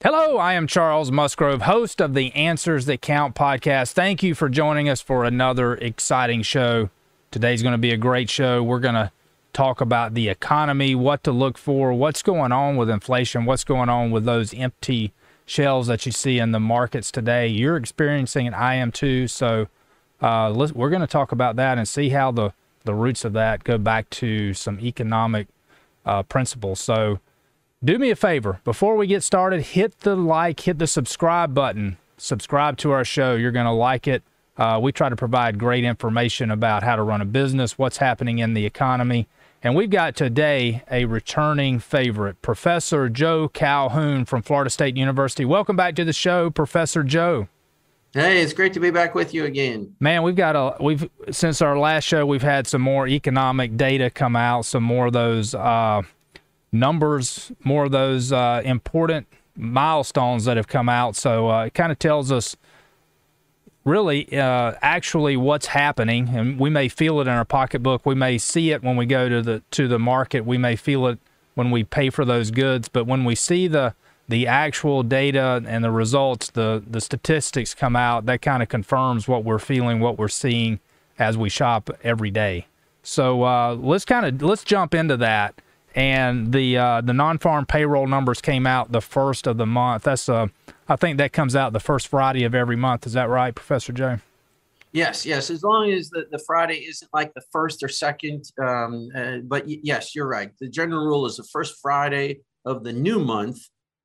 Hello, I am Charles Musgrove, host of the Answers That Count podcast. Thank you for joining us for another exciting show. Today's going to be a great show. We're going to talk about the economy, what to look for, what's going on with inflation, what's going on with those empty shelves that you see in the markets today. You're experiencing it, I am too. So uh, we're going to talk about that and see how the, the roots of that go back to some economic uh, principles. So, do me a favor before we get started hit the like hit the subscribe button. Subscribe to our show. You're going to like it. Uh, we try to provide great information about how to run a business what's happening in the economy. And we've got today a returning favorite professor joe calhoun from florida state university. Welcome back to the show professor joe. Hey, it's great to be back with you again. Man, we've got a we've since our last show we've had some more economic data come out, some more of those uh, numbers, more of those uh, important milestones that have come out. So uh, it kind of tells us really uh, actually what's happening, and we may feel it in our pocketbook. We may see it when we go to the to the market. We may feel it when we pay for those goods. But when we see the the actual data and the results, the the statistics come out, that kind of confirms what we're feeling, what we're seeing as we shop every day. So uh, let's kind of let's jump into that and the uh, the non-farm payroll numbers came out the first of the month. That's uh, I think that comes out the first Friday of every month. Is that right, Professor Joe? Yes, yes. As long as the, the Friday isn't like the first or second, um, uh, but y- yes, you're right. The general rule is the first Friday of the new month.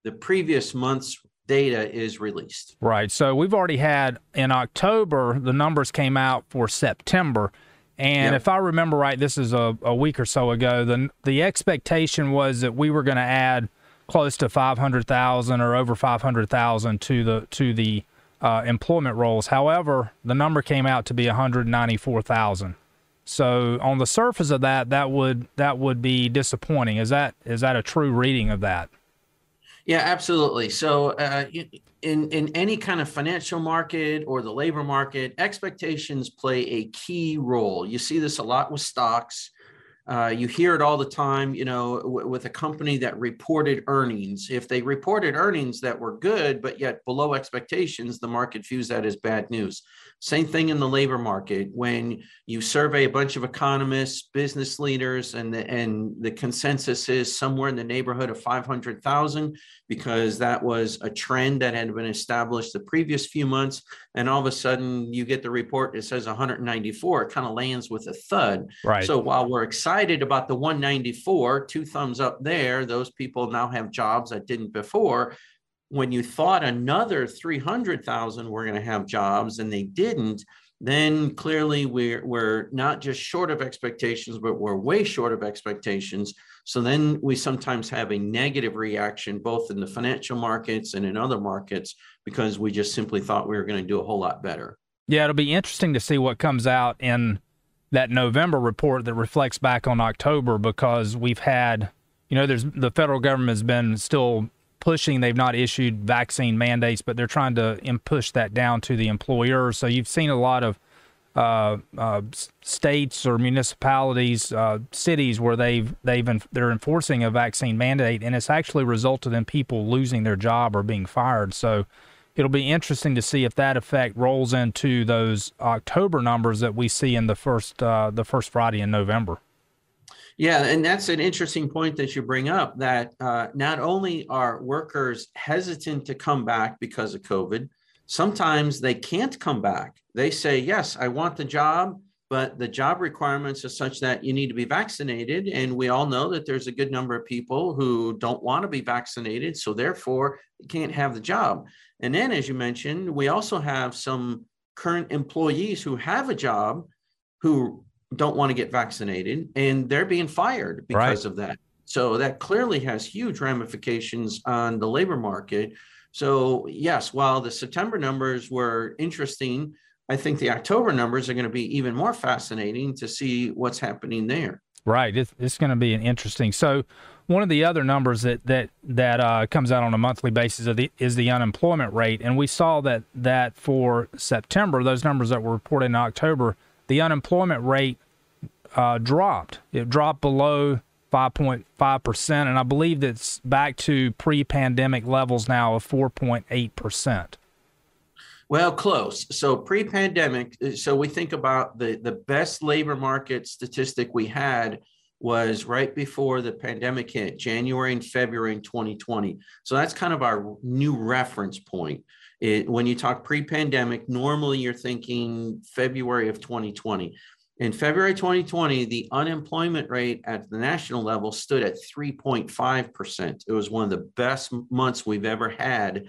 The previous month's data is released. Right. So we've already had in October the numbers came out for September and yep. if I remember right, this is a, a week or so ago. The the expectation was that we were going to add close to five hundred thousand or over five hundred thousand to the to the uh, employment rolls. However, the number came out to be one hundred ninety four thousand. So on the surface of that, that would that would be disappointing. Is that is that a true reading of that? Yeah, absolutely. So, uh, in in any kind of financial market or the labor market, expectations play a key role. You see this a lot with stocks. Uh, you hear it all the time, you know, w- with a company that reported earnings. If they reported earnings that were good, but yet below expectations, the market views that as bad news. Same thing in the labor market. When you survey a bunch of economists, business leaders, and the, and the consensus is somewhere in the neighborhood of 500,000 because that was a trend that had been established the previous few months. And all of a sudden you get the report, it says 194. It kind of lands with a thud. Right. So while we're excited about the 194, two thumbs up there, those people now have jobs that didn't before when you thought another 300,000 were going to have jobs and they didn't, then clearly we're, we're not just short of expectations, but we're way short of expectations. So then we sometimes have a negative reaction, both in the financial markets and in other markets, because we just simply thought we were going to do a whole lot better. Yeah, it'll be interesting to see what comes out in that November report that reflects back on October because we've had, you know, there's the federal government has been still pushing. They've not issued vaccine mandates, but they're trying to push that down to the employers. So you've seen a lot of uh, uh, states or municipalities, uh, cities where they've they've they're enforcing a vaccine mandate, and it's actually resulted in people losing their job or being fired. So it'll be interesting to see if that effect rolls into those October numbers that we see in the first uh, the first Friday in November. Yeah, and that's an interesting point that you bring up that uh, not only are workers hesitant to come back because of COVID, sometimes they can't come back. They say, Yes, I want the job, but the job requirements are such that you need to be vaccinated. And we all know that there's a good number of people who don't want to be vaccinated. So therefore, can't have the job. And then, as you mentioned, we also have some current employees who have a job who don't want to get vaccinated and they're being fired because right. of that. So that clearly has huge ramifications on the labor market. So, yes, while the September numbers were interesting, I think the October numbers are going to be even more fascinating to see what's happening there. Right, it's, it's going to be an interesting. So, one of the other numbers that that that uh, comes out on a monthly basis the, is the unemployment rate, and we saw that that for September, those numbers that were reported in October, the unemployment rate uh, dropped. It dropped below 5.5%. And I believe that's back to pre pandemic levels now of 4.8%. Well, close. So pre-pandemic, uh, so we think about the the best labor market statistic we had was right before the pandemic hit, January and February in 2020. So that's kind of our new reference point. It, when you talk pre-pandemic, normally you're thinking February of 2020. In February 2020, the unemployment rate at the national level stood at 3.5%. It was one of the best months we've ever had,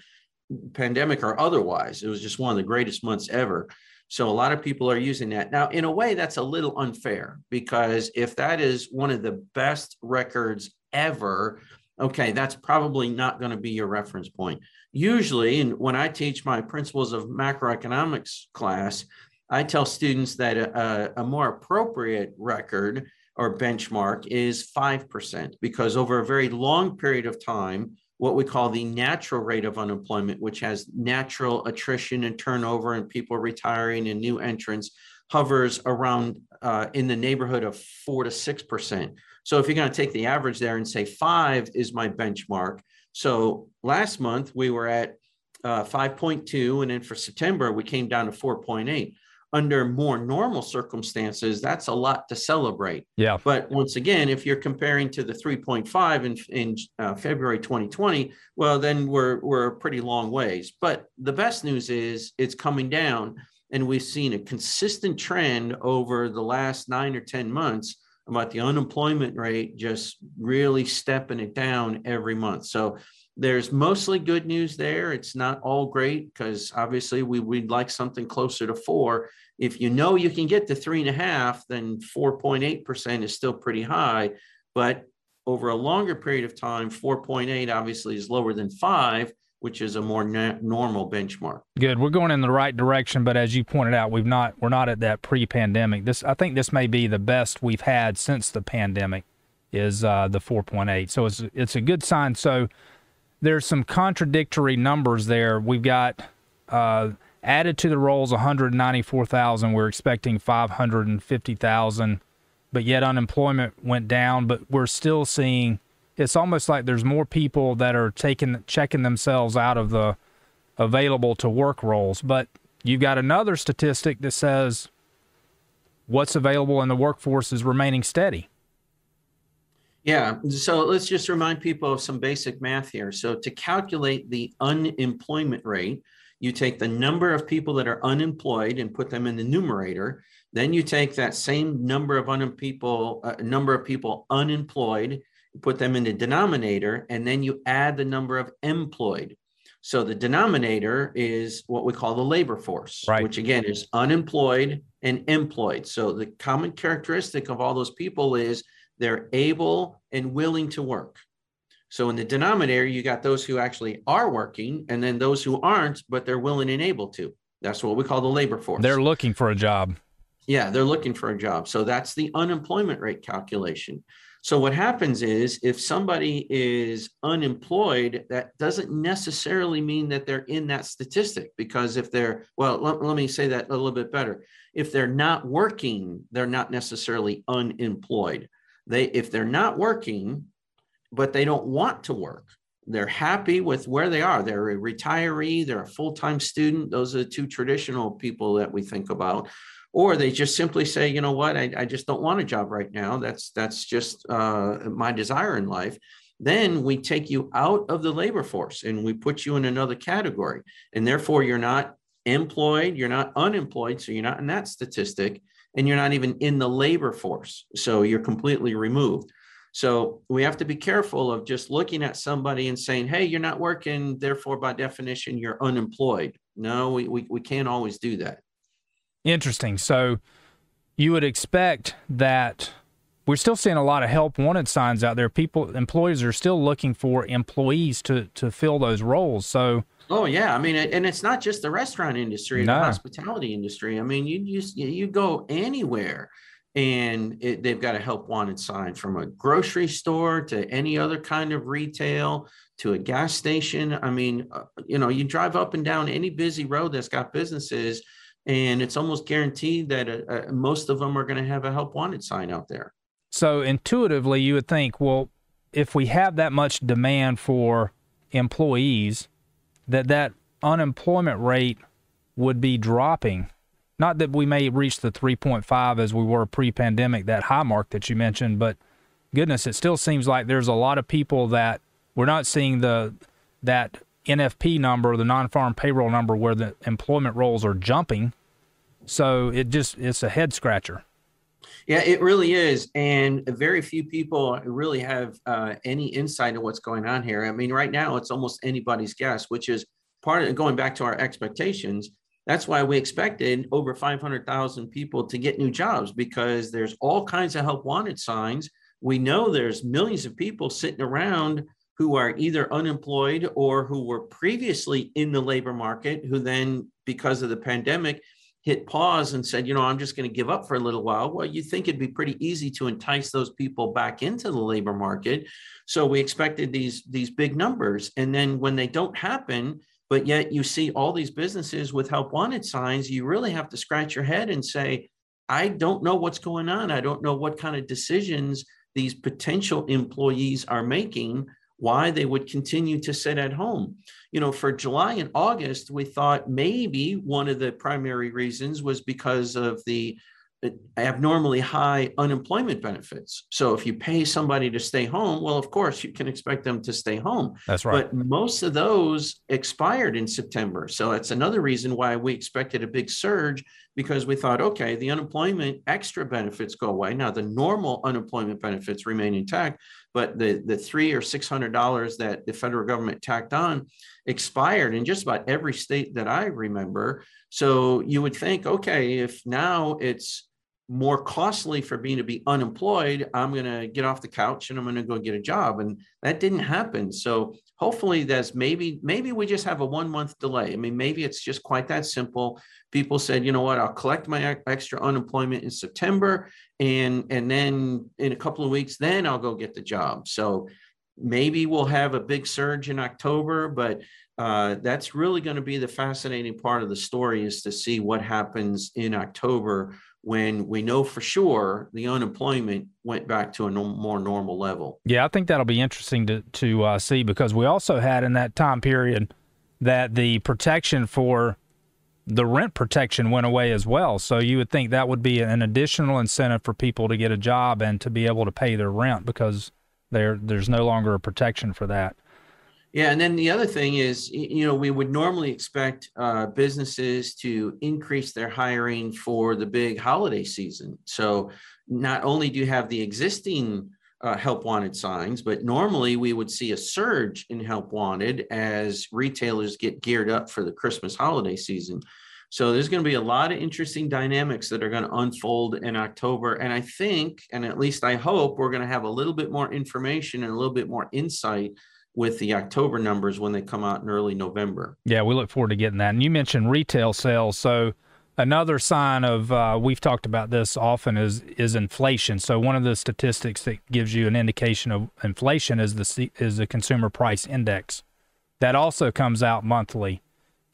pandemic or otherwise. It was just one of the greatest months ever. So a lot of people are using that. Now, in a way, that's a little unfair because if that is one of the best records ever, okay, that's probably not going to be your reference point. Usually, and when I teach my principles of macroeconomics class, I tell students that a, a more appropriate record or benchmark is 5%, because over a very long period of time, what we call the natural rate of unemployment, which has natural attrition and turnover and people retiring and new entrants, hovers around uh, in the neighborhood of four to six percent. So if you're going to take the average there and say five is my benchmark. So last month we were at uh, 5.2, and then for September we came down to 4.8 under more normal circumstances, that's a lot to celebrate. Yeah. But once again, if you're comparing to the 3.5 in, in uh, February 2020, well, then we're, we're a pretty long ways. But the best news is it's coming down. And we've seen a consistent trend over the last nine or 10 months about the unemployment rate just really stepping it down every month. So there's mostly good news there. It's not all great because obviously we, we'd like something closer to four. If you know you can get to three and a half, then 4.8% is still pretty high. But over a longer period of time, 4.8 obviously is lower than five, which is a more na- normal benchmark. Good. We're going in the right direction, but as you pointed out, we've not we're not at that pre-pandemic. This I think this may be the best we've had since the pandemic is uh, the 4.8. So it's it's a good sign. So there's some contradictory numbers there. We've got uh, added to the rolls 194,000. We're expecting 550,000, but yet unemployment went down. But we're still seeing it's almost like there's more people that are taking checking themselves out of the available to work rolls. But you've got another statistic that says what's available in the workforce is remaining steady. Yeah. So let's just remind people of some basic math here. So to calculate the unemployment rate, you take the number of people that are unemployed and put them in the numerator. Then you take that same number of un- people, uh, number of people unemployed, put them in the denominator, and then you add the number of employed. So the denominator is what we call the labor force, right. which again is unemployed and employed. So the common characteristic of all those people is they're able and willing to work. So in the denominator, you got those who actually are working and then those who aren't, but they're willing and able to. That's what we call the labor force. They're looking for a job. Yeah, they're looking for a job. So that's the unemployment rate calculation. So what happens is if somebody is unemployed, that doesn't necessarily mean that they're in that statistic because if they're, well, let, let me say that a little bit better. If they're not working, they're not necessarily unemployed. They if they're not working but they don't want to work they're happy with where they are. They're a retiree they're a full-time student. Those are the two traditional people that we think about or they just simply say you know what i, I just don't want a job right now that's that's just uh, my desire in life then we take you out of the labor force and we put you in another category and therefore you're not employed you're not unemployed so you're not in that statistic and you're not even in the labor force. So you're completely removed. So we have to be careful of just looking at somebody and saying, hey, you're not working, therefore, by definition, you're unemployed. No, we, we, we can't always do that. Interesting. So you would expect that we're still seeing a lot of help wanted signs out there. People, employers are still looking for employees to, to fill those roles. So Oh yeah, I mean, and it's not just the restaurant industry, no. the hospitality industry. I mean, you just you go anywhere, and it, they've got a help wanted sign from a grocery store to any other kind of retail to a gas station. I mean, uh, you know, you drive up and down any busy road that's got businesses, and it's almost guaranteed that uh, uh most of them are going to have a help wanted sign out there. So intuitively, you would think, well, if we have that much demand for employees, that that unemployment rate would be dropping. Not that we may reach the 3.5 as we were pre-pandemic, that high mark that you mentioned, but goodness, it still seems like there's a lot of people that we're not seeing the that NFP number, the non-farm payroll number, where the employment rolls are jumping. So it just it's a head scratcher. Yeah, it really is, and very few people really have uh, any insight into what's going on here. I mean, right now it's almost anybody's guess, which is part of going back to our expectations. That's why we expected over 500,000 people to get new jobs because there's all kinds of help wanted signs. We know there's millions of people sitting around who are either unemployed or who were previously in the labor market, who then, because of the pandemic, hit pause and said, you know, I'm just going to give up for a little while. Well, you think it'd be pretty easy to entice those people back into the labor market. So we expected these these big numbers. And then when they don't happen, but yet you see all these businesses with help wanted signs, you really have to scratch your head and say, I don't know what's going on. I don't know what kind of decisions these potential employees are making why they would continue to sit at home. You know, for July and August, we thought maybe one of the primary reasons was because of the uh, abnormally high unemployment benefits. So if you pay somebody to stay home, well, of course, you can expect them to stay home. That's right. But most of those expired in September. So that's another reason why we expected a big surge because we thought, okay, the unemployment extra benefits go away. Now the normal unemployment benefits remain intact, but the the three or six hundred dollars that the federal government tacked on expired in just about every state that I remember. So you would think, okay, if now it's more costly for me to be unemployed, I'm going to get off the couch and I'm going to go get a job. And that didn't happen. So hopefully that's maybe, maybe we just have a one month delay. I mean, maybe it's just quite that simple. People said, you know what, I'll collect my extra unemployment in September and, and then in a couple of weeks, then I'll go get the job. So maybe we'll have a big surge in October, but uh, that's really going to be the fascinating part of the story is to see what happens in October when we know for sure the unemployment went back to a no, more normal level. Yeah, I think that'll be interesting to to uh, see because we also had in that time period that the protection for the rent protection went away as well. So you would think that would be an additional incentive for people to get a job and to be able to pay their rent because there there's no longer a protection for that. Yeah, and then the other thing is, you know, we would normally expect uh, businesses to increase their hiring for the big holiday season. So not only do you have the existing uh, help wanted signs, but normally we would see a surge in help wanted as retailers get geared up for the Christmas holiday season. So there's going to be a lot of interesting dynamics that are going to unfold in October. And I think, and at least I hope, we're going to have a little bit more information and a little bit more insight with the October numbers when they come out in early November. Yeah, we look forward to getting that. And you mentioned retail sales, so another sign of uh, we've talked about this often is is inflation. So one of the statistics that gives you an indication of inflation is the is the consumer price index. That also comes out monthly,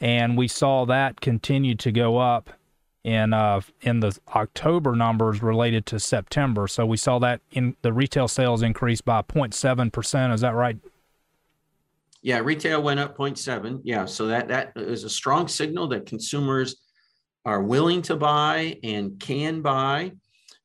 and we saw that continue to go up in uh, in the October numbers related to September. So we saw that in the retail sales increase by 0.7 percent. Is that right? Yeah, retail went up 0.7. Yeah, so that that is a strong signal that consumers are willing to buy and can buy.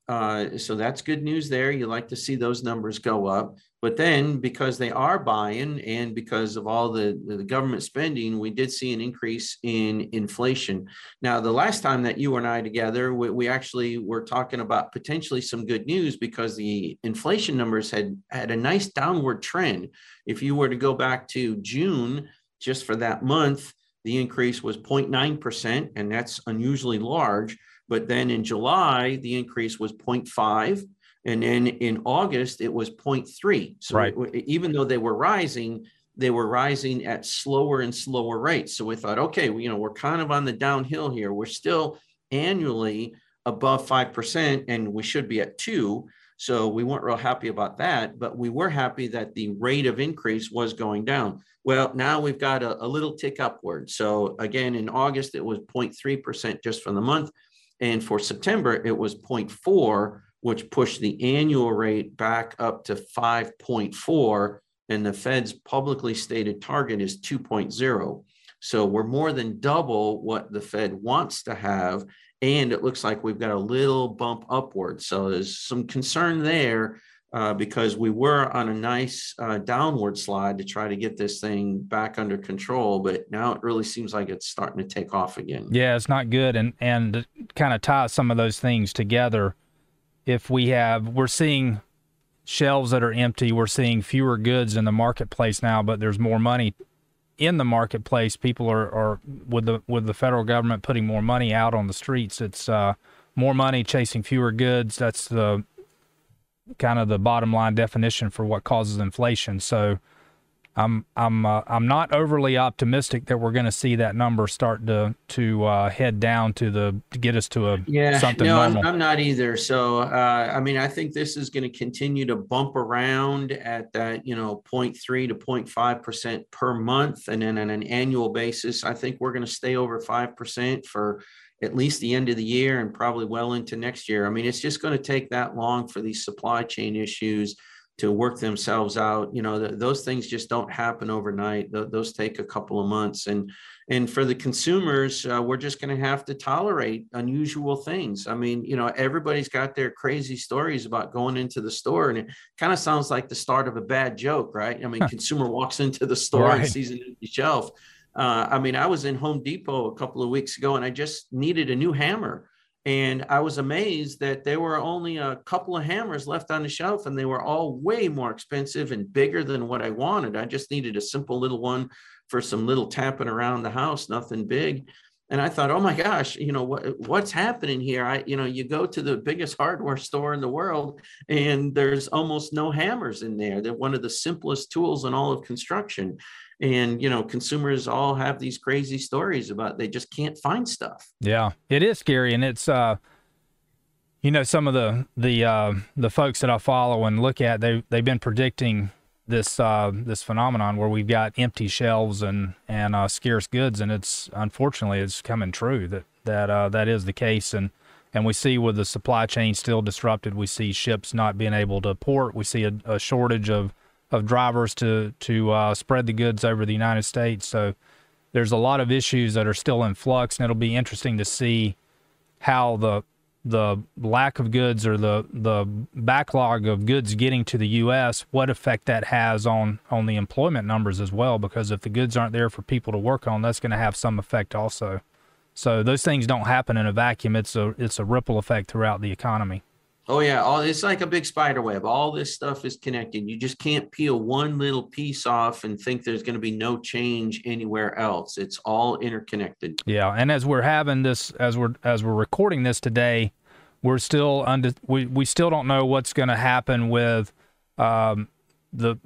Uh, so that's good news there. You like to see those numbers go up. But then, because they are buying and because of all the, the government spending, we did see an increase in inflation. Now, the last time that you and I together, we, we actually were talking about potentially some good news because the inflation numbers had had a nice downward trend. If you were to go back to June, just for that month, the increase was 0.9%, and that's unusually large. But then in July, the increase was 0.5 and then in August, it was 0.3. So right. even though they were rising, they were rising at slower and slower rates. So we thought, okay, you know, we're kind of on the downhill here. We're still annually above 5%, and we should be at two. So we weren't real happy about that, but we were happy that the rate of increase was going down. Well, now we've got a, a little tick upward. So again, in August, it was 0.3% just for the month. And for September, it was 0.4 which pushed the annual rate back up to 5.4. And the Fed's publicly stated target is 2.0. So we're more than double what the Fed wants to have. And it looks like we've got a little bump upward. So there's some concern there uh, because we were on a nice uh, downward slide to try to get this thing back under control, but now it really seems like it's starting to take off again. Yeah, it's not good, and and kind of tie some of those things together. If we have, we're seeing shelves that are empty, we're seeing fewer goods in the marketplace now, but there's more money in the marketplace. People are, are with the with the federal government putting more money out on the streets. It's uh, more money chasing fewer goods. That's the kind of the bottom line definition for what causes inflation. So I'm I'm uh, I'm not overly optimistic that we're going to see that number start to to uh, head down to the to get us to a yeah something no normal. I'm, I'm not either. So uh, I mean I think this is going to continue to bump around at that you know 0.3 to 0.5 percent per month, and then on an annual basis I think we're going to stay over five percent for at least the end of the year and probably well into next year. I mean, it's just going to take that long for these supply chain issues to work themselves out. You know, th- those things just don't happen overnight. Th- those take a couple of months, and and for the consumers, uh, we're just going to have to tolerate unusual things. I mean, you know, everybody's got their crazy stories about going into the store, and it kind of sounds like the start of a bad joke, right? I mean, consumer walks into the store right. and sees an empty shelf uh, I mean, I was in Home Depot a couple of weeks ago and I just needed a new hammer. And I was amazed that there were only a couple of hammers left on the shelf and they were all way more expensive and bigger than what I wanted. I just needed a simple little one for some little tapping around the house, nothing big. And I thought, oh my gosh, you know what what's happening here? I, you know, you go to the biggest hardware store in the world, and there's almost no hammers in there. They're one of the simplest tools in all of construction and you know consumers all have these crazy stories about they just can't find stuff. Yeah it is scary and it's uh you know some of the the uh the folks that i follow and look at they they've been predicting this uh this phenomenon where we've got empty shelves and and uh scarce goods and it's unfortunately it's coming true that that uh that is the case and and we see with the supply chain still disrupted we see ships not being able to port we see a, a shortage of of drivers to to uh, spread the goods over the United States. So there's a lot of issues that are still in flux, and it'll be interesting to see how the the lack of goods or the the backlog of goods getting to the U.S. what effect that has on on the employment numbers as well. Because if the goods aren't there for people to work on, that's going to have some effect also. So those things don't happen in a vacuum. It's a it's a ripple effect throughout the economy. Oh yeah, all it's like a big spider web. All this stuff is connected. You just can't peel one little piece off and think there's going to be no change anywhere else. It's all interconnected. Yeah, and as we're having this, as we're as we're recording this today, we're still under. We we still don't know what's going to happen with um, the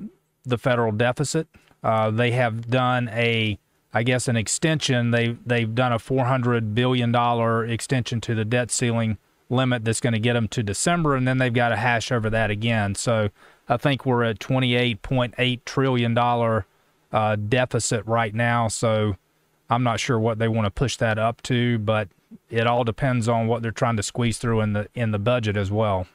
the federal deficit. Uh, they have done a, I guess, an extension. They they've done a four hundred billion dollar extension to the debt ceiling limit that's going to get them to December, and then they've got to hash over that again. So I think we're at $28.8 trillion uh, deficit right now. So I'm not sure what they want to push that up to, but it all depends on what they're trying to squeeze through in the in the budget as well.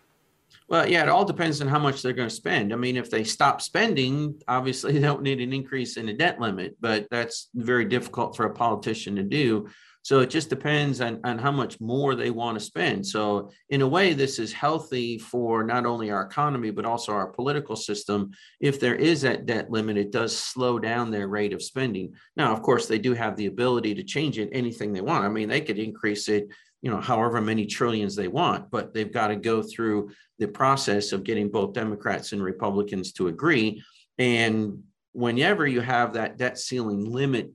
Well, yeah, it all depends on how much they're going to spend. I mean, if they stop spending, obviously they don't need an increase in the debt limit, but that's very difficult for a politician to do. So it just depends on, on how much more they want to spend. So, in a way, this is healthy for not only our economy, but also our political system. If there is that debt limit, it does slow down their rate of spending. Now, of course, they do have the ability to change it anything they want. I mean, they could increase it you know however many trillions they want but they've got to go through the process of getting both democrats and republicans to agree and whenever you have that debt ceiling limit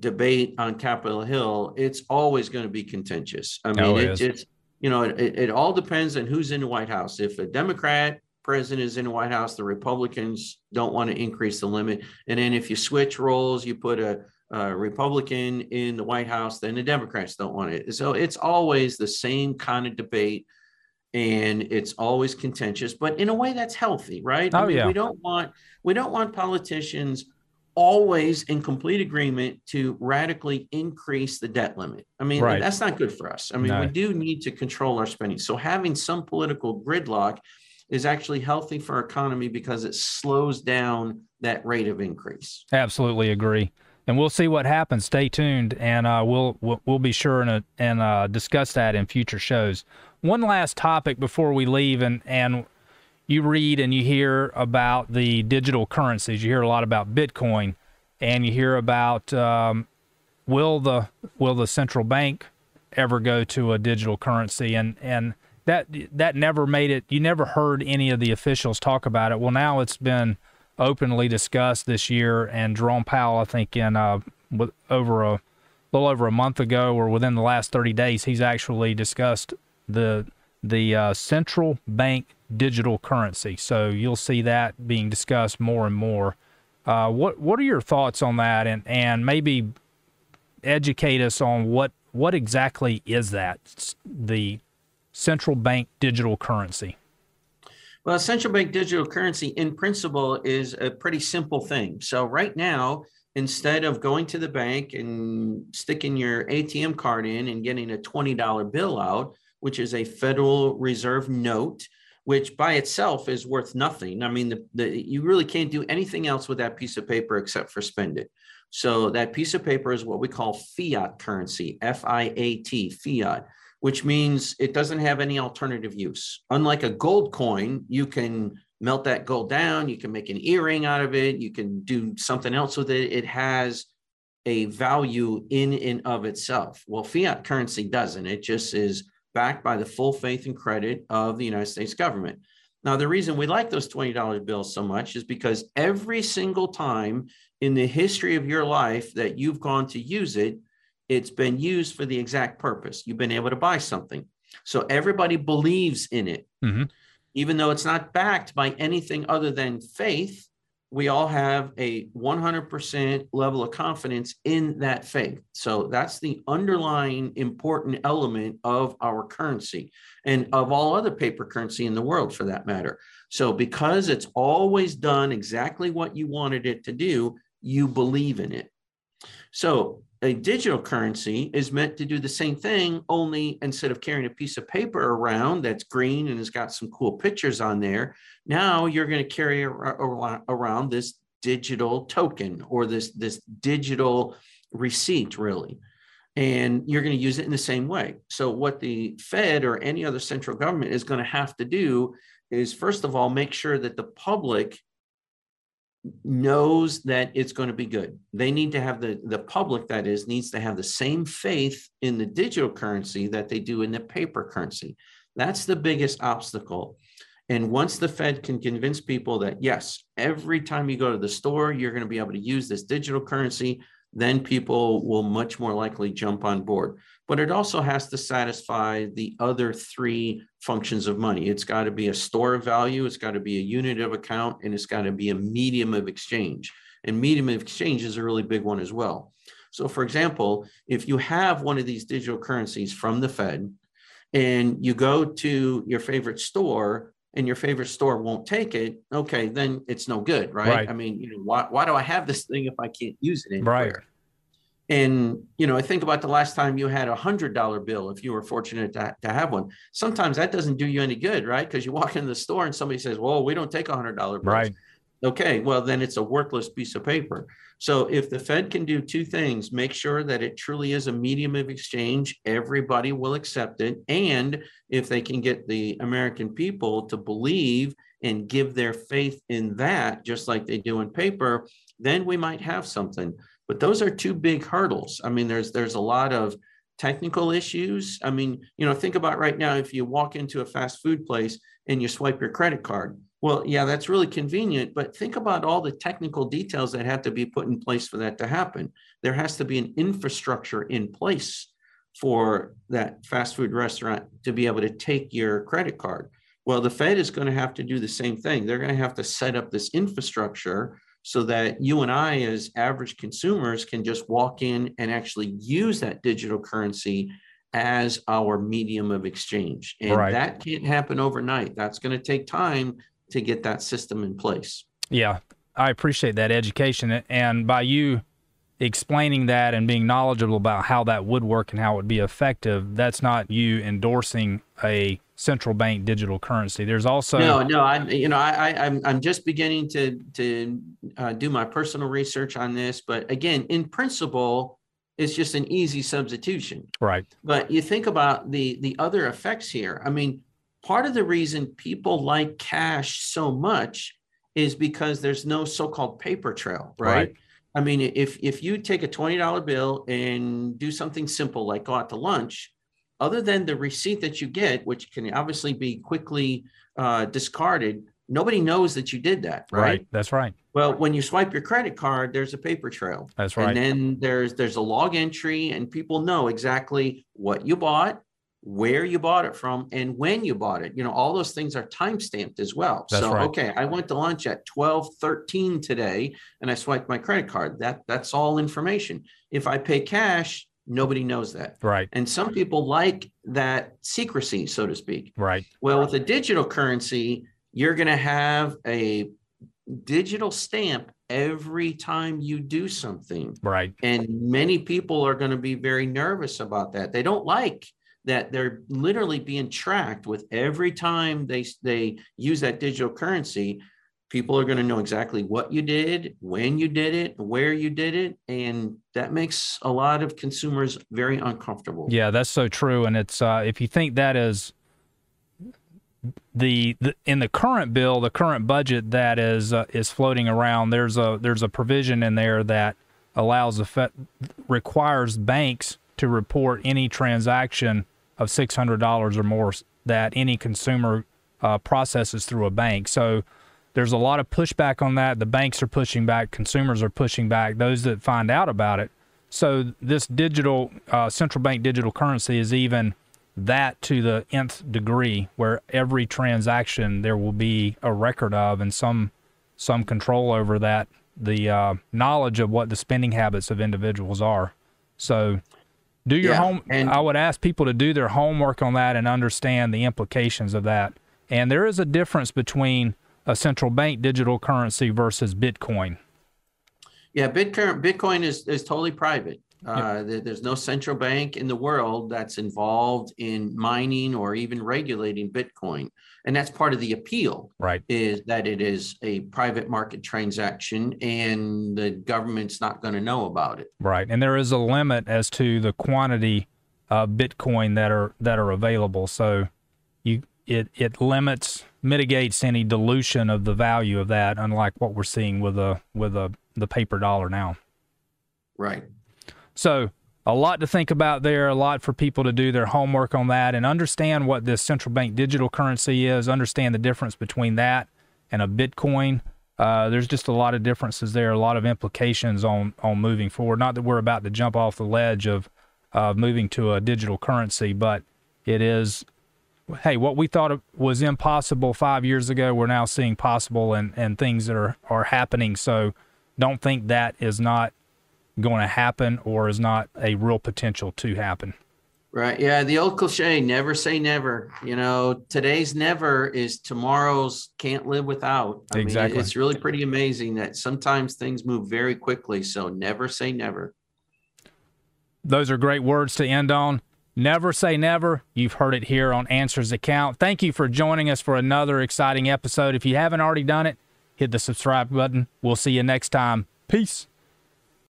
debate on Capitol Hill, it's always going to be contentious. I mean, oh, it, it's you know, it, it all depends on who's in the White House. If a Democrat president is in the White House, the Republicans don't want to increase the limit, and then if you switch roles, you put a, a Republican in the White House, then the Democrats don't want it. So it's always the same kind of debate. And it's always contentious, but in a way that's healthy, right? Oh, I mean, yeah. we don't want we don't want politicians always in complete agreement to radically increase the debt limit. I mean, right. that's not good for us. I mean, no. we do need to control our spending. So having some political gridlock is actually healthy for our economy because it slows down that rate of increase. Absolutely agree. And we'll see what happens. Stay tuned, and uh, we'll, we'll, we'll be sure and and uh, discuss that in future shows. One last topic before we leave, and and you read and you hear about the digital currencies. You hear a lot about Bitcoin, and you hear about um, will the will the central bank ever go to a digital currency? And and that that never made it. You never heard any of the officials talk about it. Well, now it's been openly discussed this year, and Jerome Powell, I think, in uh, with over a little over a month ago, or within the last 30 days, he's actually discussed the the uh, central bank digital currency. So you'll see that being discussed more and more. Uh, what what are your thoughts on that, and and maybe educate us on what what exactly is that the central bank digital currency? Well, central bank digital currency in principle is a pretty simple thing. So right now, instead of going to the bank and sticking your ATM card in and getting a $20 bill out, which is a Federal Reserve note, which by itself is worth nothing. I mean, the, the, you really can't do anything else with that piece of paper except for spend it. So that piece of paper is what we call fiat currency, F I A T, fiat, which means it doesn't have any alternative use. Unlike a gold coin, you can melt that gold down, you can make an earring out of it, you can do something else with it. It has a value in and of itself. Well, fiat currency doesn't. It just is backed by the full faith and credit of the United States government. Now, the reason we like those $20 bills so much is because every single time in the history of your life that you've gone to use it, it's been used for the exact purpose. You've been able to buy something. So everybody believes in it. Mm-hmm. Even though it's not backed by anything other than faith, we all have a 100% level of confidence in that faith. So that's the underlying important element of our currency and of all other paper currency in the world for that matter. So because it's always done exactly what you wanted it to do, you believe in it. So a digital currency is meant to do the same thing, only instead of carrying a piece of paper around that's green and has got some cool pictures on there, now you're going to carry around this digital token or this, this digital receipt, really. And you're going to use it in the same way. So, what the Fed or any other central government is going to have to do is, first of all, make sure that the public knows that it's going to be good. They need to have the the public that is needs to have the same faith in the digital currency that they do in the paper currency. That's the biggest obstacle. And once the Fed can convince people that yes, every time you go to the store, you're going to be able to use this digital currency, then people will much more likely jump on board but it also has to satisfy the other three functions of money. It's got to be a store of value, it's got to be a unit of account, and it's got to be a medium of exchange. And medium of exchange is a really big one as well. So, for example, if you have one of these digital currencies from the Fed and you go to your favorite store and your favorite store won't take it, okay, then it's no good, right? right. I mean, you know, why, why do I have this thing if I can't use it anywhere? Right. And you know, I think about the last time you had a hundred dollar bill, if you were fortunate to, to have one. Sometimes that doesn't do you any good, right? Because you walk into the store and somebody says, "Well, we don't take a hundred dollar bills." Right. Okay, well then it's a worthless piece of paper. So if the Fed can do two things, make sure that it truly is a medium of exchange, everybody will accept it, and if they can get the American people to believe and give their faith in that, just like they do in paper, then we might have something. But those are two big hurdles. I mean, there's there's a lot of technical issues. I mean, you know, think about right now if you walk into a fast food place and you swipe your credit card. Well, yeah, that's really convenient, but think about all the technical details that have to be put in place for that to happen. There has to be an infrastructure in place for that fast food restaurant to be able to take your credit card. Well, the Fed is going to have to do the same thing. They're going to have to set up this infrastructure so that you and I, as average consumers, can just walk in and actually use that digital currency as our medium of exchange. And right. that can't happen overnight. That's going to take time to get that system in place. Yeah. I appreciate that education, and by you explaining that and being knowledgeable about how that would work and how it would be effective, that's not you endorsing a central bank digital currency. There's also no, no. I, you know, I, I I'm I'm just beginning to to uh, do my personal research on this, but again, in principle, it's just an easy substitution. Right. But you think about the the other effects here. I mean, part of the reason people like cash so much is because there's no so-called paper trail, right? right. I mean, if if you take a twenty dollar bill and do something simple like go out to lunch, other than the receipt that you get, which can obviously be quickly uh, discarded, nobody knows that you did that. Right? right? That's right. Well, when you swipe your credit card, there's a paper trail. That's right. And then there's there's a log entry, and people know exactly what you bought, where you bought it from, and when you bought it. You know, all those things are time stamped as well. That's so, right. okay, I went to lunch at 12:13 today, and I swiped my credit card. That that's all information. If I pay cash, nobody knows that. Right. And some people like that secrecy, so to speak. Right. Well, with a digital currency, you're going to have a digital stamp every time you do something. Right. And many people are going to be very nervous about that. They don't like that they're literally being tracked with every time they they use that digital currency people are going to know exactly what you did when you did it where you did it and that makes a lot of consumers very uncomfortable. Yeah that's so true and it's uh, if you think that is the, the in the current bill the current budget that is uh, is floating around there's a there's a provision in there that allows the fe- requires banks to report any transaction of $600 or more that any consumer uh, processes through a bank. So there's a lot of pushback on that. The banks are pushing back, consumers are pushing back, those that find out about it. So this digital uh, central bank digital currency is even that to the nth degree, where every transaction there will be a record of and some some control over that, the uh, knowledge of what the spending habits of individuals are. So do your yeah, home. And I would ask people to do their homework on that and understand the implications of that. And there is a difference between a central bank digital currency versus Bitcoin. Yeah, Bitcoin Bitcoin is is totally private. Uh, there's no central bank in the world that's involved in mining or even regulating Bitcoin, and that's part of the appeal. Right, is that it is a private market transaction, and the government's not going to know about it. Right, and there is a limit as to the quantity of Bitcoin that are that are available. So, you it it limits mitigates any dilution of the value of that, unlike what we're seeing with a with a the paper dollar now. Right. So, a lot to think about there, a lot for people to do their homework on that and understand what this central bank digital currency is, understand the difference between that and a Bitcoin. Uh, there's just a lot of differences there, a lot of implications on on moving forward. Not that we're about to jump off the ledge of uh, moving to a digital currency, but it is. Hey, what we thought was impossible five years ago, we're now seeing possible, and and things that are are happening. So, don't think that is not going to happen or is not a real potential to happen. Right. Yeah. The old cliche, never say never. You know, today's never is tomorrow's can't live without. I exactly. Mean, it's really pretty amazing that sometimes things move very quickly. So never say never. Those are great words to end on. Never say never. You've heard it here on Answers Account. Thank you for joining us for another exciting episode. If you haven't already done it, hit the subscribe button. We'll see you next time. Peace.